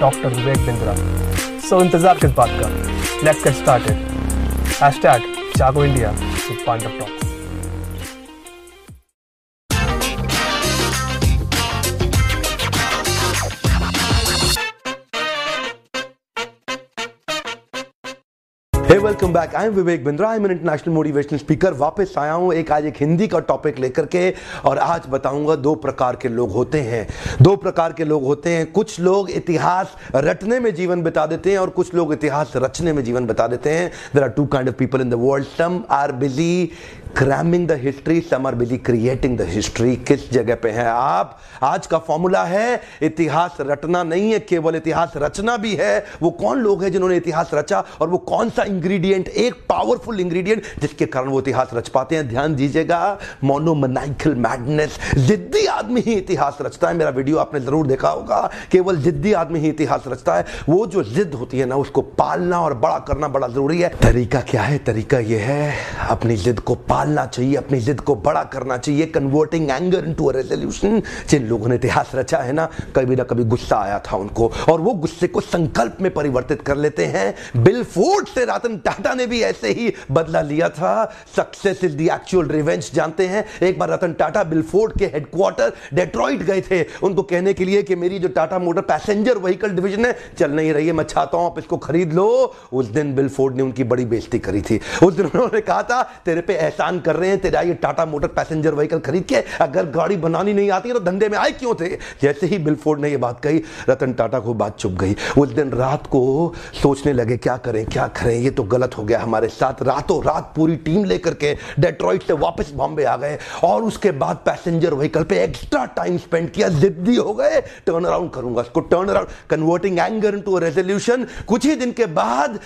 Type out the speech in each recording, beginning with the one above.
doctor Vivek Bindra. So इंतज़ार किस बात का? Let's get started hashtag Jago India Pandav talks welcome back I am Vivek Bindra I am international motivational speaker वापस आया हूँ एक आज एक हिंदी का टॉपिक लेकर के और आज बताऊँगा दो प्रकार के लोग होते हैं। दो प्रकार के लोग होते हैं। कुछ लोग इतिहास रटने में जीवन बिता देते हैं और कुछ लोग इतिहास रचने में जीवन बता देते हैं। There are two kind of people in the world some are busy cramming the history some are busy creating the history किस जगह पे हैं आप? आज का फॉर्मूला है, इतिहास रटना नहीं है, केवल इतिहास रचना भी है। वो कौन लोग हैं जिन्होंने इतिहास रचा और वो कौन सा इंग्रेडिएंट एक पावरफुल इंग्रेडिएंट जिसके कारण वो इतिहास रच पाते हैं? ध्यान दीजिएगा मोनोमनाइकल मैडनेस जिद्दी आदमी ही इतिहास रचता है। मेरा वीडियो आपने ज़रूर देखा होगा। केवल जिद्दी आदमी ही इतिहास रचता है। वो जो जिद होती है ना, उसको पालना और बड़ा करना बड़ा ज़रूरी है। तरीका क्या है? तरीका यह है, अपनी जिद को पालना चाहिए, अपनी जिद को बड़ा करना चाहिए converting anger into a resolution जिन लोगों ने इतिहास रचा है ना, कभी ना कभी गुस्सा आया था उनको। और वो गुस्से को संकल्प में परिवर्तित कर लेते हैं। बिल फोर्ड से रतन टाटा ने भी ऐसे ही बदला लिया था। Success is the actual revenge जानते हैं? एक बार रतन टाटा बिलफोर्ड के हेडक्वार्टर डेट्रॉइट गए थे। उनको कहने के लिए कि मेरी जो Tata motor passenger vehicle division है, चल नहीं रही है, मैं चाहता हूँ आप इसको खरीद लो। उस दिन बिलफोर्ड ने उनकी बड़ी बेइज्जती करी थी। उस दिन उन्होंने कहा था, तेरे पे एहसान कर रहे हैं, तेरा ये टाटा मोटर पैसेंजर व्हीकल खरीद के अगर गाड़ी बनानी नहीं आती तो धंधे में आए क्यों थे? जैसे ही बिलफोर्ड ने ये बात कही, रतन टाटा को बात चुप गई। उस दिन रात को सोचने लगे, क्या करें क्या करें? ये तो गलत हो गया हमारे साथ। रातों रात पूरी टीम लेकर के डेट्रॉइट से वापस बॉम्बे आ गए और उसके बाद पैसेंजर व्हीकल पे एक्स्ट्रा टाइम स्पेंड किया, जिद्दी हो गए। टर्न अराउंड करूँगा इसको। Turn around converting anger into a resolution कुछ ही दिन के बाद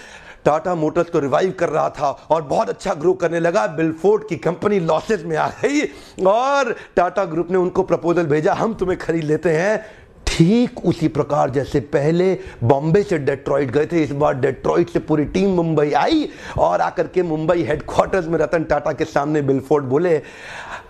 टाटा मोटर्स को रिवाइव कर रहा था और बहुत अच्छा ग्रो करने लगा। बिलफोर्ड की कंपनी लॉसेस में आ गई और टाटा ग्रुप ने उनको प्रपोजल भेजा, हम तुम्हें खरीद लेते हैं। ठीक उसी प्रकार जैसे पहले बॉम्बे से डेट्रॉइट गए थे, इस बार डेट्रॉइट से पूरी टीम मुंबई आई और आकर के मुंबई हेडक्वार्टर्स में रतन टाटा के सामने बिलफोर्ड बोले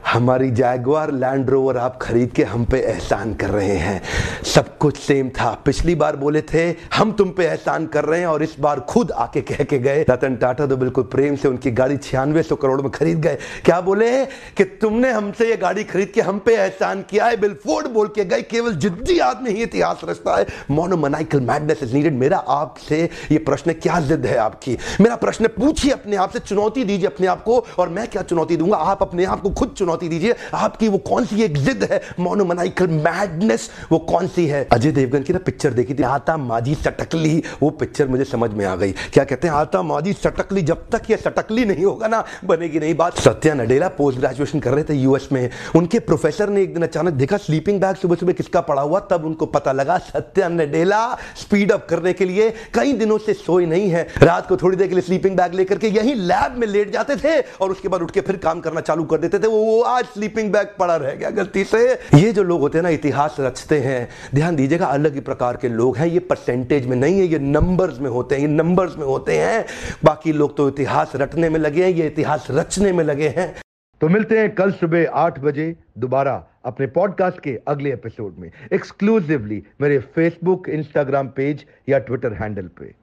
हमारी जैगवार लैंड रोवर आप खरीद के हम पे एहसान कर रहे हैं। सब कुछ सेम था। पिछली बार बोले थे, हम तुम पे एहसान कर रहे हैं और इस बार खुद आके कह के गए। रतन टाटा तो बिल्कुल प्रेम से उनकी गाड़ी छियानवे सौ करोड़ में खरीद गए। क्या बोले कि तुमने हमसे ये गाड़ी खरीद के हम पे एहसान किया है? बिलफोर्ड बोल के गए, केवल जिद्दी आदमी ही इतिहास रचता है। मोनोमनाइकल मैडनेस इज़ नीडेड मेरा आपसे ये प्रश्न, क्या जिद है आपकी? मेरा प्रश्न, पूछिए अपने आप से, चुनौती दीजिए अपने आप को और मैं क्या चुनौती दूँगा? आप अपने आप को खुद चुनौती चुनौती दीजिए। आपकी वो कौन सी एक जिद है? मोनोमनाइकल मैडनेस वो कौन सी है? अजय देवगन की ना पिक्चर देखी थी। आता माजी सटकली वो पिक्चर मुझे समझ में आ गई। क्या कहते हैं? आता माजी सटकली जब तक ये सटकली नहीं होगा ना, बनेगी नहीं बात। सत्या नडेला पोस्ट ग्रेजुएशन कर रहे थे यूएस में। उनके प्रोफेसर ने एक दिन अचानक देखा स्लीपिंग बैग सुबह सुबह किसका पड़ा हुआ, तब उनको पता लगा, सत्या नडेला स्पीड अप करने के लिए कई दिनों से सोए नहीं है। रात को थोड़ी देर के लिए स्लीपिंग बैग लेकर के यही लैब में लेट जाते थे और उसके बाद उठ के फिर काम करना चालू कर देते थे। वो आज स्लीपिंग बैग पड़ा रह गया, गलती से। ये जो लोग होते हैं ना, इतिहास रचते हैं। ध्यान दीजिएगा, अलग ही प्रकार के लोग हैं। ये परसेंटेज में नहीं है, ये नंबर्स में होते हैं, ये नंबर्स में होते हैं। बाकी लोग तो इतिहास रटने में लगे हैं, ये इतिहास रचने में लगे हैं। तो मिलते हैं कल सुबह आठ बजे दोबारा अपने पॉडकास्ट के अगले एपिसोड में। एक्सक्लूसिवली मेरे फेसबुक इंस्टाग्राम पेज या ट्विटर हैंडल पे।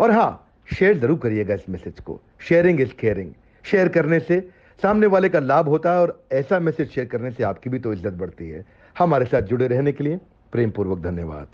और हाँ शेयर ज़रूर करिएगा इस मैसेज को। शेयरिंग इज़ केयरिंग शेयर करने से सामने वाले का लाभ होता है और ऐसा मैसेज शेयर करने से आपकी भी तो इज़्ज़त बढ़ती है। हमारे साथ जुड़े रहने के लिए प्रेम पूर्वक धन्यवाद।